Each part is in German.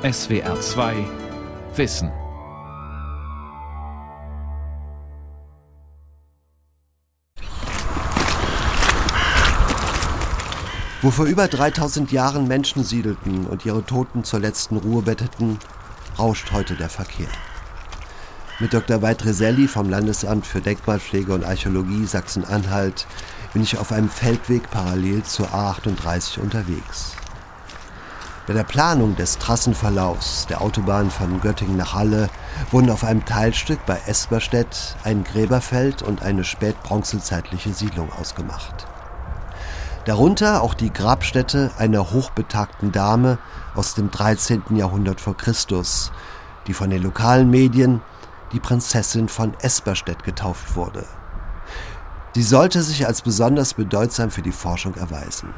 SWR 2 Wissen. Wo vor über 3000 Jahren Menschen siedelten und ihre Toten zur letzten Ruhe betteten, rauscht heute der Verkehr. Mit Dr. Weidreselli vom Landesamt für Denkmalpflege und Archäologie Sachsen-Anhalt bin ich auf einem Feldweg parallel zur A38 unterwegs. Bei der Planung des Trassenverlaufs der Autobahn von Göttingen nach Halle wurden auf einem Teilstück bei Esperstedt ein Gräberfeld und eine spätbronzezeitliche Siedlung ausgemacht. Darunter auch die Grabstätte einer hochbetagten Dame aus dem 13. Jahrhundert vor Christus, die von den lokalen Medien die Prinzessin von Esperstedt getauft wurde. Sie sollte sich als besonders bedeutsam für die Forschung erweisen.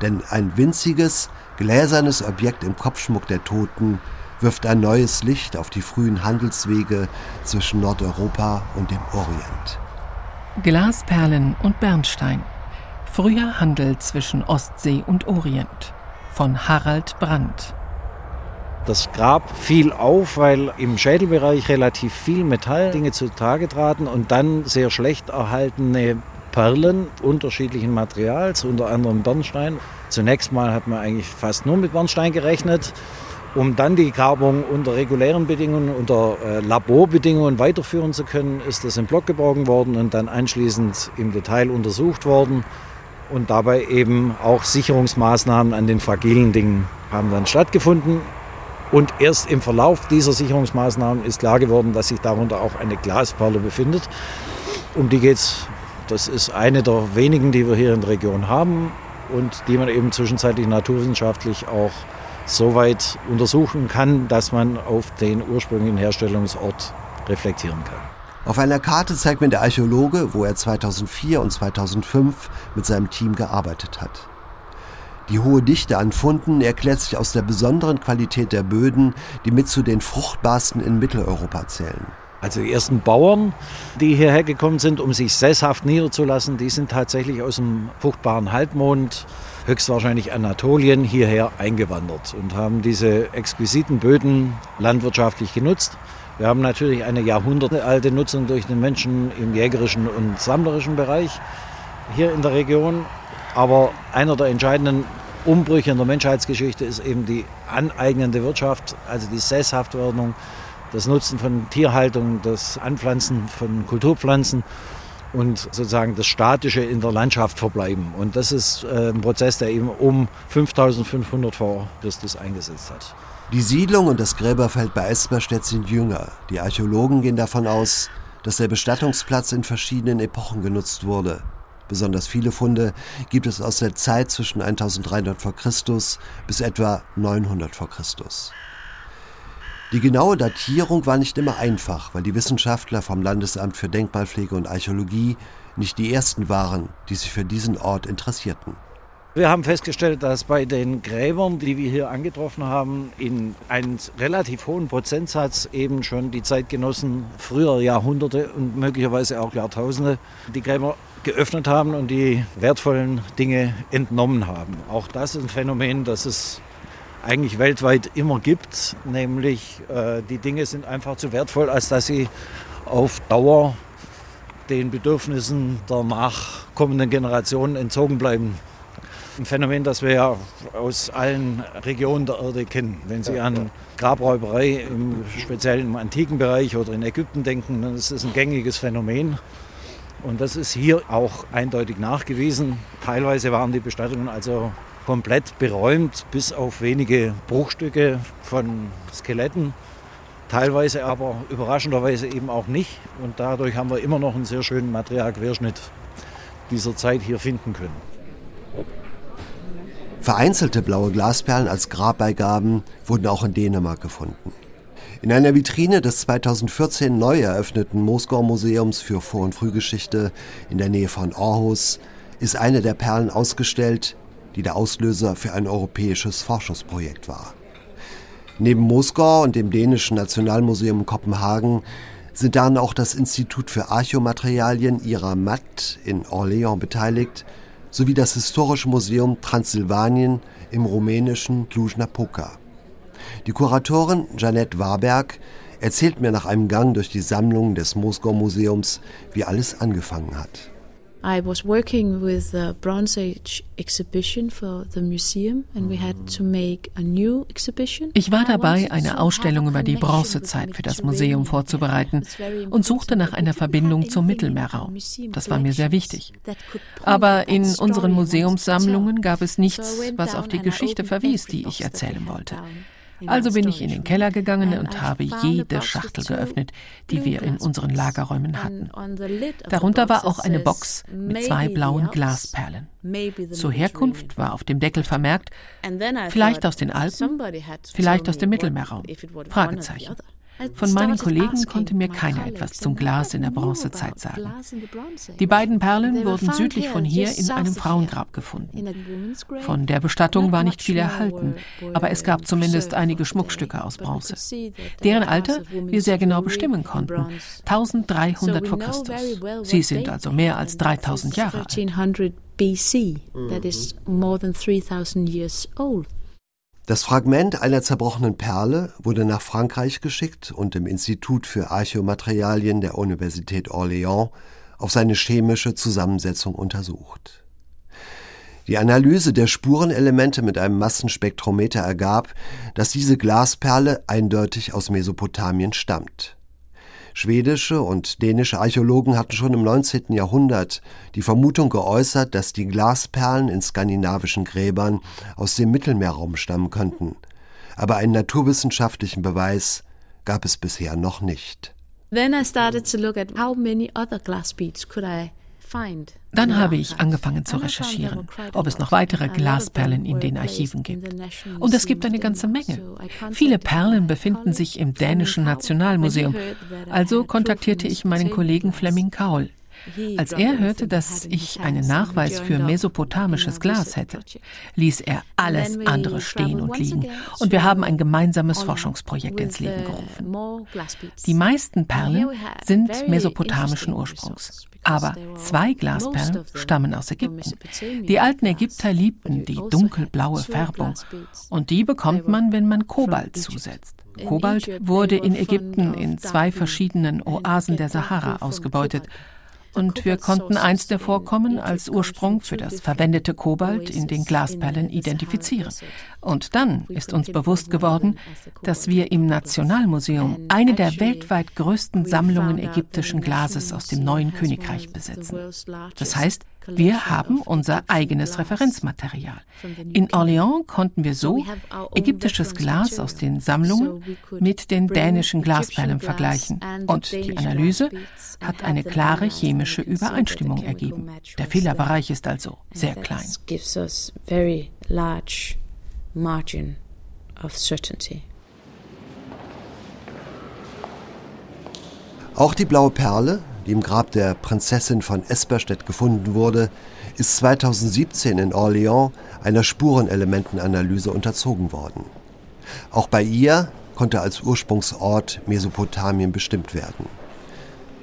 Denn ein winziges, gläsernes Objekt im Kopfschmuck der Toten wirft ein neues Licht auf die frühen Handelswege zwischen Nordeuropa und dem Orient. Glasperlen und Bernstein. Früher Handel zwischen Ostsee und Orient. Von Harald Brandt. Das Grab fiel auf, weil im Schädelbereich relativ viel Metalldinge zutage traten und dann sehr schlecht erhaltene Perlen unterschiedlichen Materials, unter anderem Bernstein. Zunächst mal hat man eigentlich fast nur mit Bernstein gerechnet. Um dann die Grabung unter regulären Bedingungen, unter äh, Laborbedingungen weiterführen zu können, ist das im Block geborgen worden und dann anschließend im Detail untersucht worden. Und dabei eben auch Sicherungsmaßnahmen an den fragilen Dingen haben dann stattgefunden. Und erst im Verlauf dieser Sicherungsmaßnahmen ist klar geworden, dass sich darunter auch eine Glasperle befindet. Um die geht es. Das ist eine der wenigen, die wir hier in der Region haben und die man eben zwischenzeitlich naturwissenschaftlich auch so weit untersuchen kann, dass man auf den ursprünglichen Herstellungsort reflektieren kann. Auf einer Karte zeigt mir der Archäologe, wo er 2004 und 2005 mit seinem Team gearbeitet hat. Die hohe Dichte an Funden erklärt sich aus der besonderen Qualität der Böden, die mit zu den fruchtbarsten in Mitteleuropa zählen. Also die ersten Bauern, die hierher gekommen sind, um sich sesshaft niederzulassen, die sind tatsächlich aus dem fruchtbaren Halbmond, höchstwahrscheinlich Anatolien, hierher eingewandert und haben diese exquisiten Böden landwirtschaftlich genutzt. Wir haben natürlich eine jahrhundertealte Nutzung durch den Menschen im jägerischen und sammlerischen Bereich hier in der Region. Aber einer der entscheidenden Umbrüche in der Menschheitsgeschichte ist eben die aneignende Wirtschaft, also die Sesshaftwerdung, das Nutzen von Tierhaltung, das Anpflanzen von Kulturpflanzen und sozusagen das Statische in der Landschaft verbleiben. Und das ist äh, ein Prozess, der eben um 5500 vor Christus eingesetzt hat. Die Siedlung und das Gräberfeld bei Esperstedt sind jünger. Die Archäologen gehen davon aus, dass der Bestattungsplatz in verschiedenen Epochen genutzt wurde. Besonders viele Funde gibt es aus der Zeit zwischen 1300 v. Chr. bis etwa 900 v. Chr. Die genaue Datierung war nicht immer einfach, weil die Wissenschaftler vom Landesamt für Denkmalpflege und Archäologie nicht die ersten waren, die sich für diesen Ort interessierten. Wir haben festgestellt, dass bei den Gräbern, die wir hier angetroffen haben, in einem relativ hohen Prozentsatz eben schon die Zeitgenossen früher Jahrhunderte und möglicherweise auch Jahrtausende die Gräber geöffnet haben und die wertvollen Dinge entnommen haben. Auch das ist ein Phänomen, das es eigentlich weltweit immer gibt, nämlich äh, die Dinge sind einfach zu wertvoll, als dass sie auf Dauer den Bedürfnissen der nachkommenden Generationen entzogen bleiben. Ein Phänomen, das wir ja aus allen Regionen der Erde kennen. Wenn Sie an Grabräuberei, im, speziell im antiken Bereich oder in Ägypten denken, dann ist es ein gängiges Phänomen. Und das ist hier auch eindeutig nachgewiesen. Teilweise waren die Bestattungen also komplett beräumt, bis auf wenige Bruchstücke von Skeletten. Teilweise aber überraschenderweise eben auch nicht. Und dadurch haben wir immer noch einen sehr schönen Materialquerschnitt dieser Zeit hier finden können. Vereinzelte blaue Glasperlen als Grabbeigaben wurden auch in Dänemark gefunden. In einer Vitrine des 2014 neu eröffneten Moskau Museums für Vor- und Frühgeschichte in der Nähe von Aarhus ist eine der Perlen ausgestellt, die der Auslöser für ein europäisches Forschungsprojekt war. Neben Moskau und dem dänischen Nationalmuseum Kopenhagen sind dann auch das Institut für Archomaterialien Ira Matt in Orléans beteiligt sowie das Historische Museum Transsilvanien im rumänischen Cluj-Napoca. Die Kuratorin Janette Warberg erzählt mir nach einem Gang durch die Sammlung des Moskau Museums, wie alles angefangen hat. I was working with the Bronze Age exhibition for the museum and we had to make a new exhibition. Ich war dabei, eine Ausstellung über die Bronzezeit für das Museum vorzubereiten und suchte nach einer Verbindung zum Mittelmeerraum. Das war mir sehr wichtig. Aber in unseren Museumssammlungen gab es nichts, was auf die Geschichte verwies, die ich erzählen wollte. Also bin ich in den Keller gegangen und habe jede Schachtel geöffnet, die wir in unseren Lagerräumen hatten. Darunter war auch eine Box mit zwei blauen Glasperlen. Zur Herkunft war auf dem Deckel vermerkt, vielleicht aus den Alpen, vielleicht aus dem Mittelmeerraum. Fragezeichen. Von meinen Kollegen konnte mir keiner etwas zum Glas in der Bronzezeit sagen. Die beiden Perlen wurden südlich von hier in einem Frauengrab gefunden. Von der Bestattung war nicht viel erhalten, aber es gab zumindest einige Schmuckstücke aus Bronze, deren Alter wir sehr genau bestimmen konnten, 1300 vor Christus. Sie sind also mehr als 3000 Jahre alt. Das Fragment einer zerbrochenen Perle wurde nach Frankreich geschickt und im Institut für Archäomaterialien der Universität Orléans auf seine chemische Zusammensetzung untersucht. Die Analyse der Spurenelemente mit einem Massenspektrometer ergab, dass diese Glasperle eindeutig aus Mesopotamien stammt. Schwedische und dänische Archäologen hatten schon im 19. Jahrhundert die Vermutung geäußert, dass die Glasperlen in skandinavischen Gräbern aus dem Mittelmeerraum stammen könnten. Aber einen naturwissenschaftlichen Beweis gab es bisher noch nicht. Then I started to look at how many other glass beads could I dann habe ich angefangen zu recherchieren, ob es noch weitere Glasperlen in den Archiven gibt. Und es gibt eine ganze Menge. Viele Perlen befinden sich im dänischen Nationalmuseum. Also kontaktierte ich meinen Kollegen Fleming Kaul. Als er hörte, dass ich einen Nachweis für mesopotamisches Glas hätte, ließ er alles andere stehen und liegen und wir haben ein gemeinsames Forschungsprojekt ins Leben gerufen. Die meisten Perlen sind mesopotamischen Ursprungs. Aber zwei Glasperlen stammen aus Ägypten. Die alten Ägypter liebten die dunkelblaue Färbung und die bekommt man, wenn man Kobalt zusetzt. Kobalt wurde in Ägypten in zwei verschiedenen Oasen der Sahara ausgebeutet und wir konnten eins der Vorkommen als Ursprung für das verwendete Kobalt in den Glasperlen identifizieren. Und dann ist uns bewusst geworden, dass wir im Nationalmuseum eine der weltweit größten Sammlungen ägyptischen Glases aus dem neuen Königreich besitzen. Das heißt, wir haben unser eigenes Referenzmaterial. In Orléans konnten wir so ägyptisches Glas aus den Sammlungen mit den dänischen Glasperlen vergleichen. Und die Analyse hat eine klare chemische Übereinstimmung ergeben. Der Fehlerbereich ist also sehr klein. Auch die blaue Perle die im Grab der Prinzessin von Esperstedt gefunden wurde, ist 2017 in Orléans einer Spurenelementenanalyse unterzogen worden. Auch bei ihr konnte als Ursprungsort Mesopotamien bestimmt werden.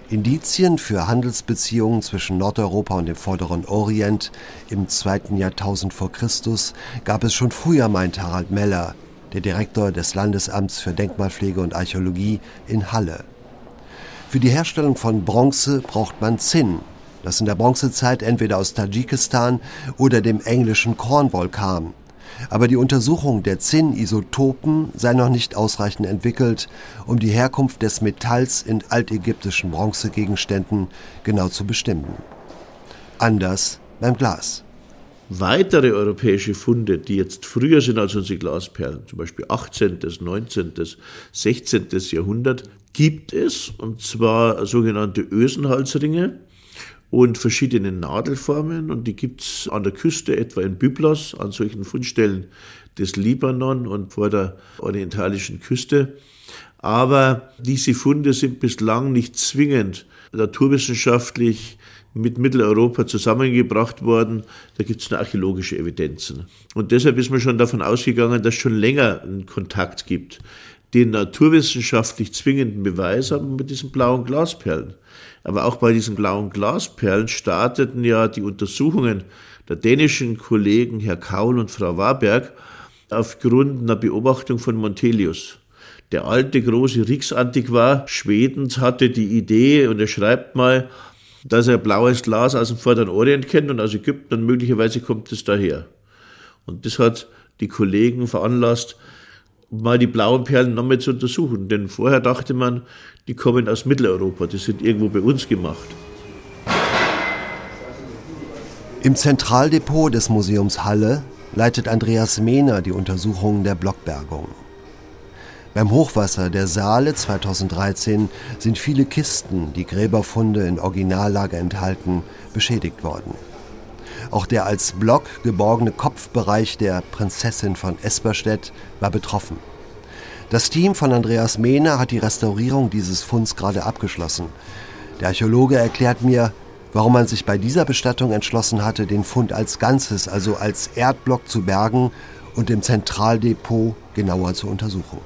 Indizien für Handelsbeziehungen zwischen Nordeuropa und dem Vorderen Orient im zweiten Jahrtausend vor Christus gab es schon früher, meint Harald Meller, der Direktor des Landesamts für Denkmalpflege und Archäologie in Halle. Für die Herstellung von Bronze braucht man Zinn, das in der Bronzezeit entweder aus Tadschikistan oder dem englischen Cornwall kam. Aber die Untersuchung der Zinn-Isotopen sei noch nicht ausreichend entwickelt, um die Herkunft des Metalls in altägyptischen Bronzegegenständen genau zu bestimmen. Anders beim Glas. Weitere europäische Funde, die jetzt früher sind als unsere Glasperlen, zum Beispiel 18., 19., 16. Jahrhundert, gibt es, und zwar sogenannte Ösenhalsringe und verschiedene Nadelformen. Und die gibt es an der Küste, etwa in Byblos, an solchen Fundstellen des Libanon und vor der orientalischen Küste. Aber diese Funde sind bislang nicht zwingend naturwissenschaftlich mit Mitteleuropa zusammengebracht worden. Da gibt es archäologische Evidenzen. Und deshalb ist man schon davon ausgegangen, dass es schon länger einen Kontakt gibt den naturwissenschaftlich zwingenden Beweis haben mit diesen blauen Glasperlen. Aber auch bei diesen blauen Glasperlen starteten ja die Untersuchungen der dänischen Kollegen Herr Kaul und Frau Warberg aufgrund einer Beobachtung von Montelius. Der alte große Rixantiquar Schwedens hatte die Idee, und er schreibt mal, dass er blaues Glas aus dem Vorderen Orient kennt und aus Ägypten und möglicherweise kommt es daher. Und das hat die Kollegen veranlasst, mal die blauen Perlen nochmal zu untersuchen. Denn vorher dachte man, die kommen aus Mitteleuropa, die sind irgendwo bei uns gemacht. Im Zentraldepot des Museums Halle leitet Andreas Mehner die Untersuchungen der Blockbergung. Beim Hochwasser der Saale 2013 sind viele Kisten, die Gräberfunde in Originallage enthalten, beschädigt worden. Auch der als Block geborgene Kopfbereich der Prinzessin von Esperstedt war betroffen. Das Team von Andreas Mehner hat die Restaurierung dieses Funds gerade abgeschlossen. Der Archäologe erklärt mir, warum man sich bei dieser Bestattung entschlossen hatte, den Fund als Ganzes, also als Erdblock zu bergen und im Zentraldepot genauer zu untersuchen.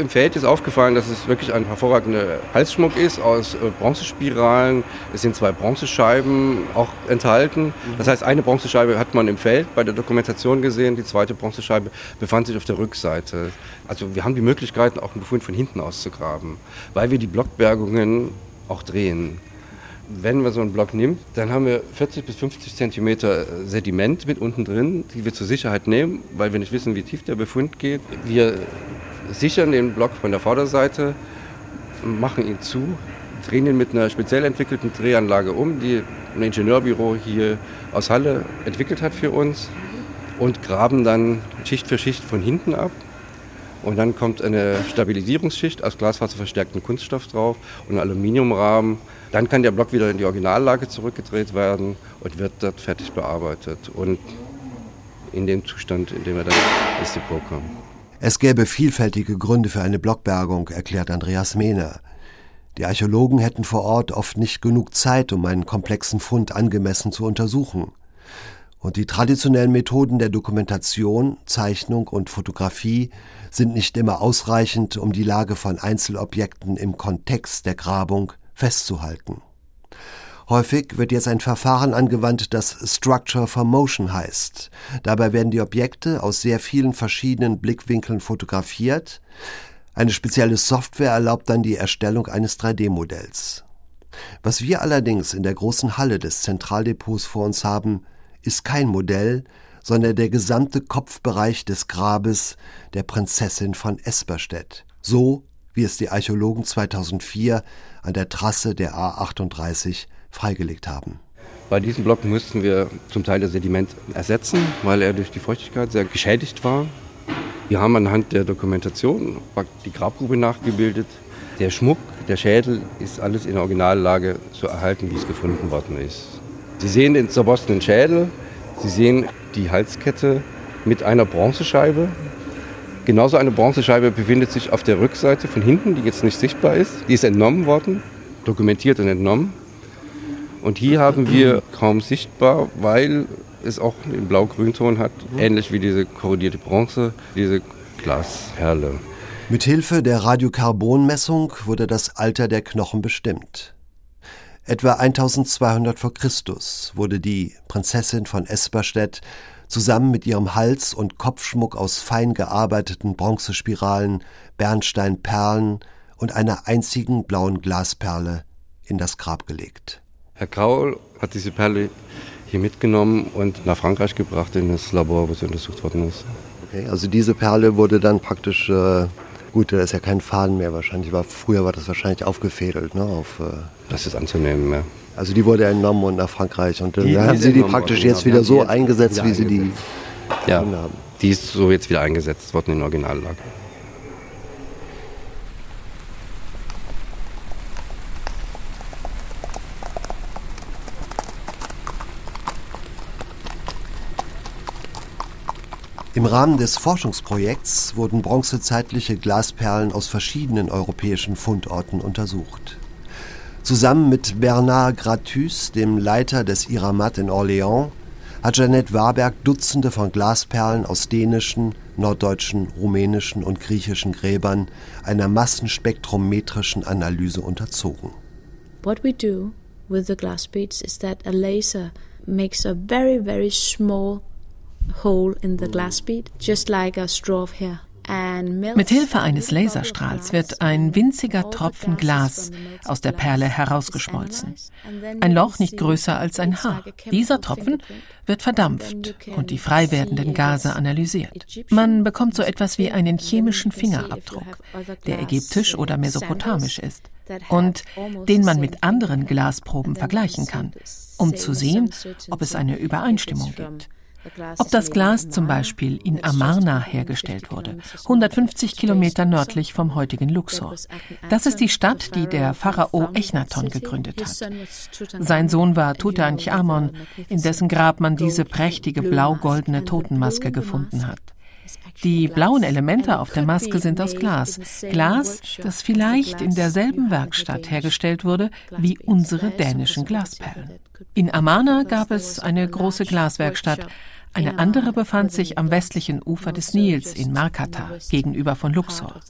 Im Feld ist aufgefallen, dass es wirklich ein hervorragender Halsschmuck ist aus äh, Bronzespiralen. Es sind zwei Bronzescheiben auch enthalten. Das heißt, eine Bronzescheibe hat man im Feld bei der Dokumentation gesehen, die zweite Bronzescheibe befand sich auf der Rückseite. Also wir haben die Möglichkeit, auch einen Befund von hinten auszugraben, weil wir die Blockbergungen auch drehen wenn man so einen Block nimmt, dann haben wir 40 bis 50 Zentimeter Sediment mit unten drin, die wir zur Sicherheit nehmen, weil wir nicht wissen, wie tief der Befund geht. Wir sichern den Block von der Vorderseite, machen ihn zu, drehen ihn mit einer speziell entwickelten Drehanlage um, die ein Ingenieurbüro hier aus Halle entwickelt hat für uns und graben dann Schicht für Schicht von hinten ab. Und dann kommt eine Stabilisierungsschicht aus glasfaserverstärktem Kunststoff drauf und Aluminiumrahmen dann kann der Block wieder in die Originallage zurückgedreht werden und wird dort fertig bearbeitet und in dem Zustand, in dem er dann ins Depot kommt. Es gäbe vielfältige Gründe für eine Blockbergung, erklärt Andreas Mehner. Die Archäologen hätten vor Ort oft nicht genug Zeit, um einen komplexen Fund angemessen zu untersuchen. Und die traditionellen Methoden der Dokumentation, Zeichnung und Fotografie sind nicht immer ausreichend, um die Lage von Einzelobjekten im Kontext der Grabung festzuhalten. Häufig wird jetzt ein Verfahren angewandt, das Structure for Motion heißt. Dabei werden die Objekte aus sehr vielen verschiedenen Blickwinkeln fotografiert. Eine spezielle Software erlaubt dann die Erstellung eines 3D-Modells. Was wir allerdings in der großen Halle des Zentraldepots vor uns haben, ist kein Modell, sondern der gesamte Kopfbereich des Grabes der Prinzessin von Esperstedt. So wie es die Archäologen 2004 an der Trasse der A38 freigelegt haben. Bei diesem Block mussten wir zum Teil das Sediment ersetzen, weil er durch die Feuchtigkeit sehr geschädigt war. Wir haben anhand der Dokumentation die Grabgrube nachgebildet. Der Schmuck, der Schädel ist alles in der Originallage so erhalten, wie es gefunden worden ist. Sie sehen den zerborstenen Schädel, Sie sehen die Halskette mit einer Bronzescheibe, Genauso eine Bronzescheibe befindet sich auf der Rückseite von hinten, die jetzt nicht sichtbar ist. Die ist entnommen worden, dokumentiert und entnommen. Und hier haben wir kaum sichtbar, weil es auch einen blau-grünton hat, ähnlich wie diese korrodierte Bronze, diese Glasperle. Mithilfe der Radiokarbonmessung wurde das Alter der Knochen bestimmt. Etwa 1200 v. Chr. wurde die Prinzessin von Esperstedt zusammen mit ihrem Hals- und Kopfschmuck aus fein gearbeiteten Bronzespiralen, Bernsteinperlen und einer einzigen blauen Glasperle in das Grab gelegt. Herr Kraul hat diese Perle hier mitgenommen und nach Frankreich gebracht in das Labor, wo sie untersucht worden ist. Okay, also diese Perle wurde dann praktisch, äh, gut, da ist ja kein Faden mehr wahrscheinlich, war, früher war das wahrscheinlich aufgefädelt. Ne, auf, äh das ist anzunehmen, ja. Also die wurde entnommen und nach Frankreich. Und dann die, haben sie die praktisch jetzt wieder so eingesetzt, wieder wie sie die ja, haben. Die ist so jetzt wieder eingesetzt worden in Originallage. Im Rahmen des Forschungsprojekts wurden bronzezeitliche Glasperlen aus verschiedenen europäischen Fundorten untersucht. Zusammen mit Bernard Gratus, dem Leiter des Iramat in Orléans, hat Jeanette Warberg Dutzende von Glasperlen aus dänischen, norddeutschen, rumänischen und griechischen Gräbern einer massenspektrometrischen Analyse unterzogen. What we do with the glass beads is that a laser makes a very very small hole in the glass bead, just like a straw of hair. Mit Hilfe eines Laserstrahls wird ein winziger Tropfen Glas aus der Perle herausgeschmolzen. Ein Loch nicht größer als ein Haar. Dieser Tropfen wird verdampft und die frei werdenden Gase analysiert. Man bekommt so etwas wie einen chemischen Fingerabdruck, der ägyptisch oder mesopotamisch ist und den man mit anderen Glasproben vergleichen kann, um zu sehen, ob es eine Übereinstimmung gibt. Ob das Glas zum Beispiel in Amarna hergestellt wurde, 150 Kilometer nördlich vom heutigen Luxor. Das ist die Stadt, die der Pharao Echnaton gegründet hat. Sein Sohn war Tutanchamun, in dessen Grab man diese prächtige blau-goldene Totenmaske gefunden hat. Die blauen Elemente auf der Maske sind aus Glas. Glas, das vielleicht in derselben Werkstatt hergestellt wurde wie unsere dänischen Glasperlen. In Amana gab es eine große Glaswerkstatt. Eine andere befand sich am westlichen Ufer des Nils in Markata gegenüber von Luxor.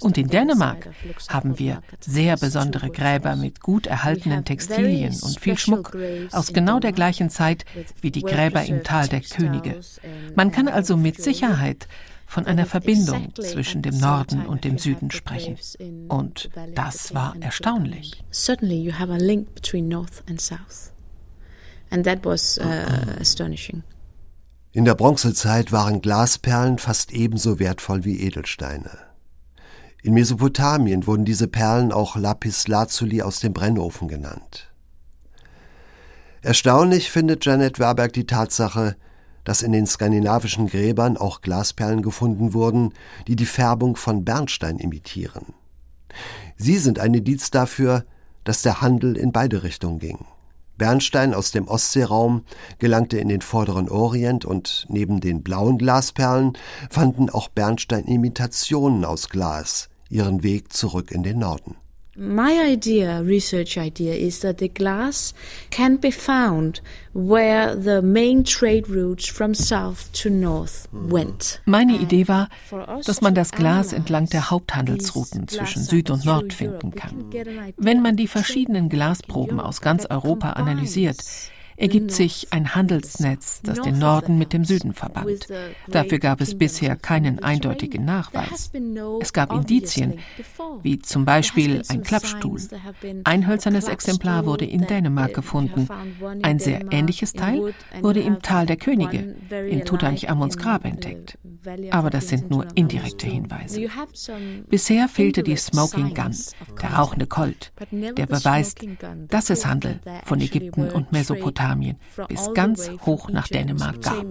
Und in Dänemark haben wir sehr besondere Gräber mit gut erhaltenen Textilien und viel Schmuck aus genau der gleichen Zeit wie die Gräber im Tal der Könige. Man kann also mit Sicherheit von einer Verbindung zwischen dem Norden und dem Süden sprechen. Und das war erstaunlich. Certainly you have a link between north and south. And that was uh, astonishing. In der Bronzezeit waren Glasperlen fast ebenso wertvoll wie Edelsteine. In Mesopotamien wurden diese Perlen auch Lapis Lazuli aus dem Brennofen genannt. Erstaunlich findet Janet Werberg die Tatsache, dass in den skandinavischen Gräbern auch Glasperlen gefunden wurden, die die Färbung von Bernstein imitieren. Sie sind ein Indiz dafür, dass der Handel in beide Richtungen ging. Bernstein aus dem Ostseeraum gelangte in den vorderen Orient und neben den blauen Glasperlen fanden auch Bernsteinimitationen aus Glas ihren Weg zurück in den Norden. My idea, research idea, is that the glass can be found where the main trade routes from south to north went. Meine Idee war, dass man das Glas entlang der Haupthandelsrouten zwischen Süd und Nord finden kann. Wenn man die verschiedenen Glasproben aus ganz Europa analysiert, ergibt sich ein Handelsnetz, das den Norden mit dem Süden verband. Dafür gab es bisher keinen eindeutigen Nachweis. Es gab Indizien, wie zum Beispiel ein Klappstuhl. Ein hölzernes Exemplar wurde in Dänemark gefunden. Ein sehr ähnliches Teil wurde im Tal der Könige in Tutanchamuns Grab entdeckt. Aber das sind nur indirekte Hinweise. Bisher fehlte die Smoking Gun, der rauchende Colt, der beweist, dass es Handel von Ägypten und Mesopotamien bis ganz hoch nach Dänemark gab.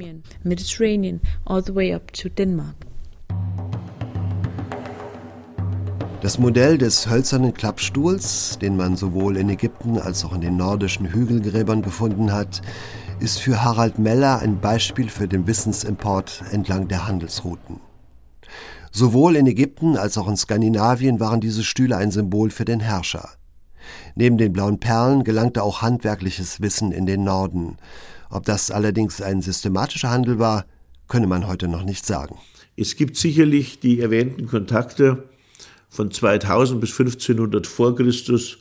Das Modell des hölzernen Klappstuhls, den man sowohl in Ägypten als auch in den nordischen Hügelgräbern gefunden hat, ist für Harald Meller ein Beispiel für den Wissensimport entlang der Handelsrouten. Sowohl in Ägypten als auch in Skandinavien waren diese Stühle ein Symbol für den Herrscher. Neben den blauen Perlen gelangte auch handwerkliches Wissen in den Norden. Ob das allerdings ein systematischer Handel war, könne man heute noch nicht sagen. Es gibt sicherlich die erwähnten Kontakte von 2000 bis 1500 vor Christus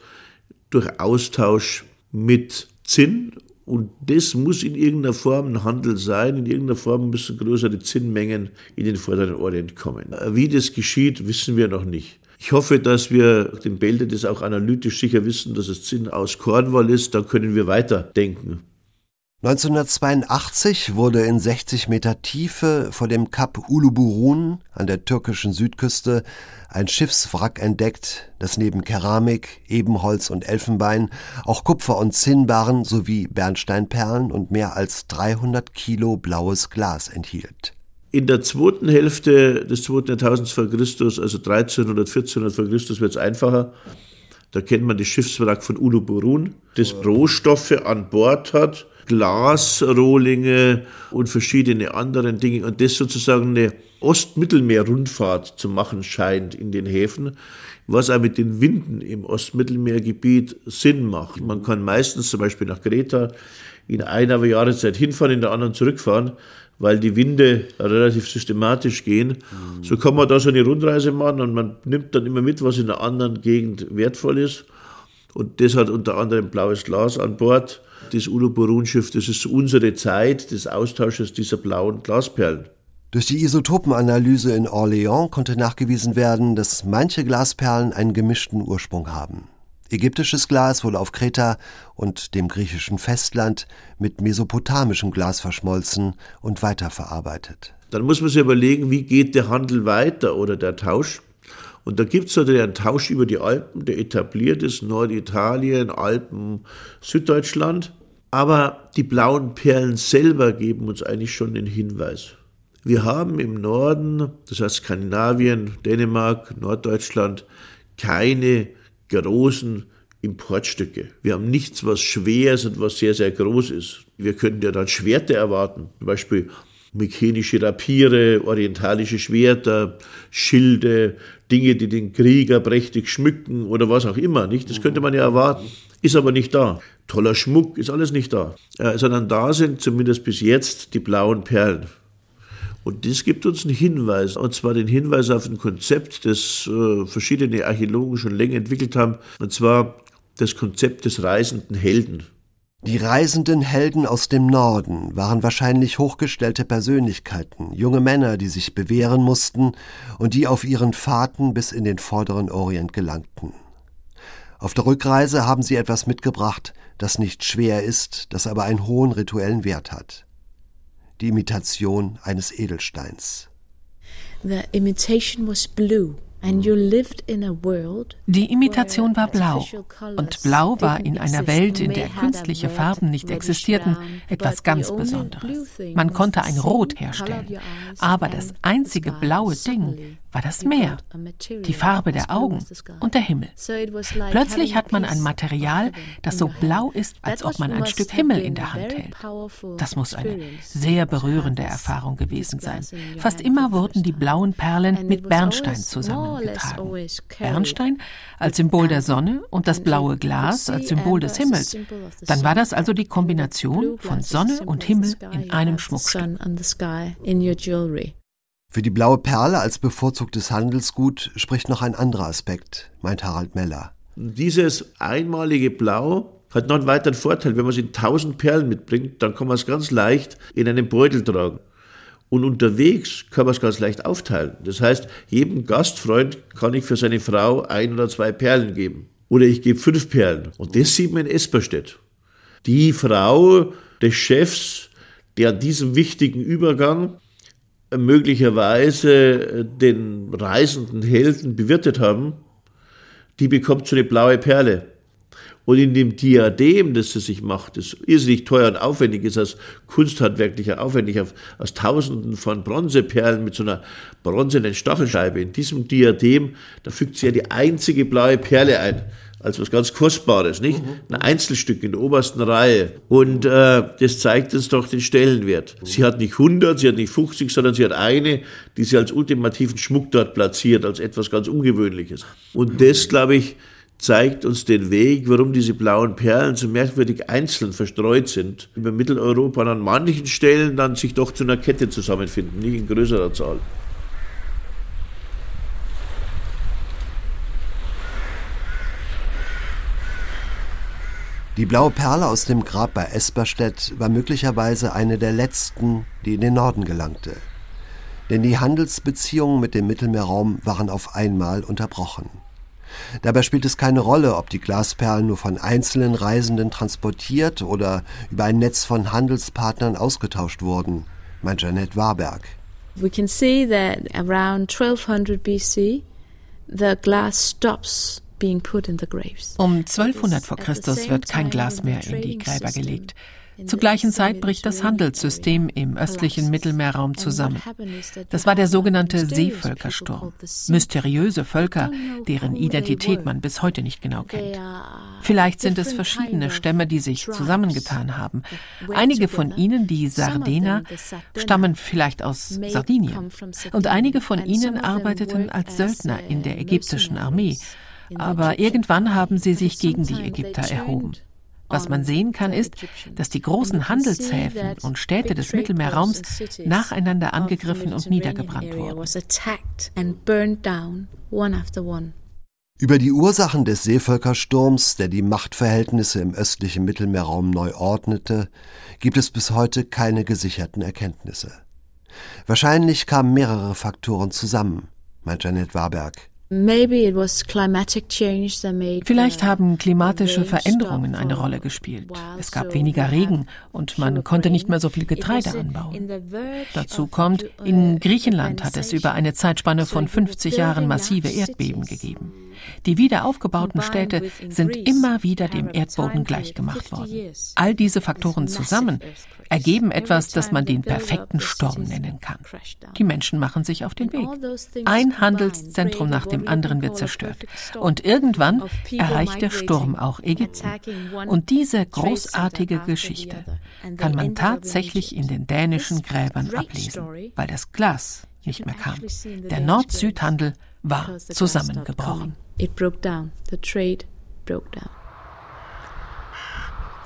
durch Austausch mit Zinn und das muss in irgendeiner Form ein Handel sein, in irgendeiner Form müssen größere Zinnmengen in den vorderen Orient kommen. Wie das geschieht, wissen wir noch nicht. Ich hoffe, dass wir den Bälde das auch analytisch sicher wissen, dass es Zinn aus Cornwall ist, dann können wir weiterdenken. 1982 wurde in 60 Meter Tiefe vor dem Kap Uluburun an der türkischen Südküste ein Schiffswrack entdeckt, das neben Keramik, Ebenholz und Elfenbein auch Kupfer- und Zinnbarren sowie Bernsteinperlen und mehr als 300 Kilo blaues Glas enthielt. In der zweiten Hälfte des zweiten Jahrtausends vor Christus, also 1300, 1400 vor Christus, wird es einfacher. Da kennt man das Schiffswrack von Uluburun, das Rohstoffe an Bord hat, Glasrohlinge und verschiedene andere Dinge und das sozusagen eine Ostmittelmeer-Rundfahrt zu machen scheint in den Häfen, was auch mit den Winden im Ostmittelmeergebiet Sinn macht. Man kann meistens zum Beispiel nach Kreta in einer Jahreszeit hinfahren, in der anderen zurückfahren, weil die Winde relativ systematisch gehen. Mhm. So kann man da so eine Rundreise machen und man nimmt dann immer mit, was in der anderen Gegend wertvoll ist. Und das hat unter anderem blaues Glas an Bord. Das Uluburun-Schiff, das ist unsere Zeit des Austausches dieser blauen Glasperlen. Durch die Isotopenanalyse in Orléans konnte nachgewiesen werden, dass manche Glasperlen einen gemischten Ursprung haben. Ägyptisches Glas wurde auf Kreta und dem griechischen Festland mit mesopotamischem Glas verschmolzen und weiterverarbeitet. Dann muss man sich überlegen, wie geht der Handel weiter oder der Tausch. Und da gibt es natürlich einen Tausch über die Alpen, der etabliert ist, Norditalien, Alpen, Süddeutschland. Aber die blauen Perlen selber geben uns eigentlich schon den Hinweis. Wir haben im Norden, das heißt Skandinavien, Dänemark, Norddeutschland, keine großen Importstücke. Wir haben nichts, was schwer ist und was sehr, sehr groß ist. Wir könnten ja dann Schwerte erwarten, zum Beispiel mykenische Rapiere, orientalische Schwerter, Schilde, Dinge, die den Krieger prächtig schmücken oder was auch immer, nicht? Das könnte man ja erwarten. Ist aber nicht da. Toller Schmuck ist alles nicht da. Äh, sondern da sind zumindest bis jetzt die blauen Perlen. Und das gibt uns einen Hinweis, und zwar den Hinweis auf ein Konzept, das äh, verschiedene Archäologen schon länger entwickelt haben, und zwar das Konzept des reisenden Helden. Die reisenden Helden aus dem Norden waren wahrscheinlich hochgestellte Persönlichkeiten, junge Männer, die sich bewähren mussten und die auf ihren Fahrten bis in den vorderen Orient gelangten. Auf der Rückreise haben sie etwas mitgebracht, das nicht schwer ist, das aber einen hohen rituellen Wert hat. Die Imitation eines Edelsteins. The imitation was blue. Die Imitation war blau und blau war in einer Welt, in der künstliche Farben nicht existierten, etwas ganz Besonderes. Man konnte ein Rot herstellen, aber das einzige blaue Ding war das Meer, die Farbe der Augen und der Himmel. Plötzlich hat man ein Material, das so blau ist, als ob man ein Stück Himmel in der Hand hält. Das muss eine sehr berührende Erfahrung gewesen sein. Fast immer wurden die blauen Perlen mit Bernstein zusammengetragen. Bernstein als Symbol der Sonne und das blaue Glas als Symbol des Himmels. Dann war das also die Kombination von Sonne und Himmel in einem Schmuckstück. Für die blaue Perle als bevorzugtes Handelsgut spricht noch ein anderer Aspekt, meint Harald Meller. Dieses einmalige Blau hat noch einen weiteren Vorteil. Wenn man es in tausend Perlen mitbringt, dann kann man es ganz leicht in einem Beutel tragen. Und unterwegs kann man es ganz leicht aufteilen. Das heißt, jedem Gastfreund kann ich für seine Frau ein oder zwei Perlen geben. Oder ich gebe fünf Perlen. Und das sieht man in Esperstedt. Die Frau des Chefs, der an diesem wichtigen Übergang möglicherweise den reisenden Helden bewirtet haben, die bekommt so eine blaue Perle. Und in dem Diadem, das sie sich macht, das irrsinnig teuer und aufwendig ist, als kunsthandwerklicher aufwendig, aus Tausenden von Bronzeperlen mit so einer bronzenen Stachelscheibe, in diesem Diadem, da fügt sie ja die einzige blaue Perle ein als was ganz Kostbares, nicht? Mhm. Ein Einzelstück in der obersten Reihe. Und äh, das zeigt uns doch den Stellenwert. Sie hat nicht 100, sie hat nicht 50, sondern sie hat eine, die sie als ultimativen Schmuck dort platziert, als etwas ganz Ungewöhnliches. Und das, glaube ich, zeigt uns den Weg, warum diese blauen Perlen so merkwürdig einzeln verstreut sind. Über Mitteleuropa an manchen Stellen dann sich doch zu einer Kette zusammenfinden, nicht in größerer Zahl. Die blaue Perle aus dem Grab bei Esperstedt war möglicherweise eine der letzten, die in den Norden gelangte. Denn die Handelsbeziehungen mit dem Mittelmeerraum waren auf einmal unterbrochen. Dabei spielt es keine Rolle, ob die Glasperlen nur von einzelnen Reisenden transportiert oder über ein Netz von Handelspartnern ausgetauscht wurden, meint Janet Warberg. We can see that around 1200 BC the glass stops um 1200 vor Christus wird kein Glas mehr in die Gräber gelegt. Zur gleichen Zeit bricht das Handelssystem im östlichen Mittelmeerraum zusammen. Das war der sogenannte Seevölkersturm. Mysteriöse Völker, deren Identität man bis heute nicht genau kennt. Vielleicht sind es verschiedene Stämme, die sich zusammengetan haben. Einige von ihnen, die Sardener, stammen vielleicht aus Sardinien. Und einige von ihnen arbeiteten als Söldner in der ägyptischen Armee. Aber irgendwann haben sie sich gegen die Ägypter erhoben. Was man sehen kann, ist, dass die großen Handelshäfen und Städte des Mittelmeerraums nacheinander angegriffen und niedergebrannt wurden. Über die Ursachen des Seevölkersturms, der die Machtverhältnisse im östlichen Mittelmeerraum neu ordnete, gibt es bis heute keine gesicherten Erkenntnisse. Wahrscheinlich kamen mehrere Faktoren zusammen, meint Janet Warberg. Vielleicht haben klimatische Veränderungen eine Rolle gespielt. Es gab weniger Regen und man konnte nicht mehr so viel Getreide anbauen. Dazu kommt, in Griechenland hat es über eine Zeitspanne von 50 Jahren massive Erdbeben gegeben. Die wiederaufgebauten Städte sind immer wieder dem Erdboden gleichgemacht worden. All diese Faktoren zusammen ergeben etwas, das man den perfekten Sturm nennen kann. Die Menschen machen sich auf den Weg. Ein Handelszentrum nach dem anderen wird zerstört. Und irgendwann erreicht der Sturm auch Ägypten. Und diese großartige Geschichte kann man tatsächlich in den dänischen Gräbern ablesen, weil das Glas nicht mehr kam. Der Nord-Süd-Handel war zusammengebrochen.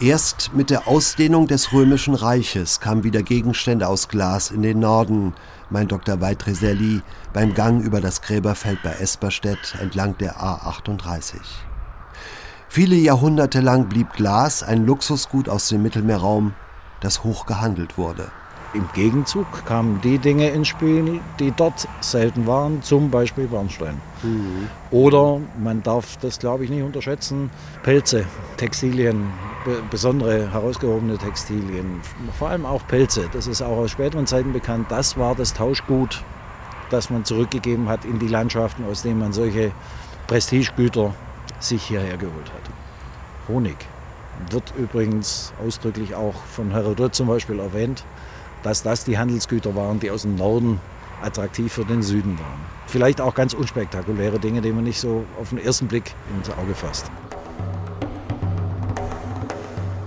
Erst mit der Ausdehnung des Römischen Reiches kamen wieder Gegenstände aus Glas in den Norden, meint Dr. Weitreselli beim Gang über das Gräberfeld bei Esperstedt entlang der A38. Viele Jahrhunderte lang blieb Glas ein Luxusgut aus dem Mittelmeerraum, das hoch gehandelt wurde. Im Gegenzug kamen die Dinge ins Spiel, die dort selten waren, zum Beispiel Bernstein. Mhm. Oder, man darf das glaube ich nicht unterschätzen, Pelze, Textilien, besondere herausgehobene Textilien, vor allem auch Pelze. Das ist auch aus späteren Zeiten bekannt. Das war das Tauschgut, das man zurückgegeben hat in die Landschaften, aus denen man solche Prestigegüter sich hierher geholt hat. Honig wird übrigens ausdrücklich auch von Herodot zum Beispiel erwähnt dass das die Handelsgüter waren, die aus dem Norden attraktiv für den Süden waren. Vielleicht auch ganz unspektakuläre Dinge, die man nicht so auf den ersten Blick ins Auge fasst.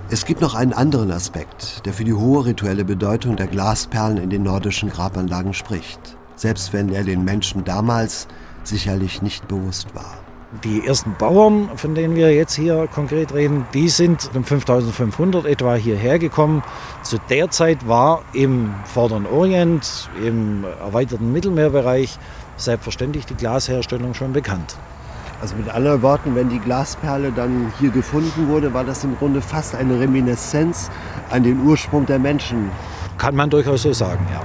Es gibt noch einen anderen Aspekt, der für die hohe rituelle Bedeutung der Glasperlen in den nordischen Grabanlagen spricht, selbst wenn er den Menschen damals sicherlich nicht bewusst war. Die ersten Bauern, von denen wir jetzt hier konkret reden, die sind um 5500 etwa hierher gekommen. Zu der Zeit war im Vorderen Orient, im erweiterten Mittelmeerbereich, selbstverständlich die Glasherstellung schon bekannt. Also mit anderen Worten, wenn die Glasperle dann hier gefunden wurde, war das im Grunde fast eine Reminiszenz an den Ursprung der Menschen. Kann man durchaus so sagen, ja.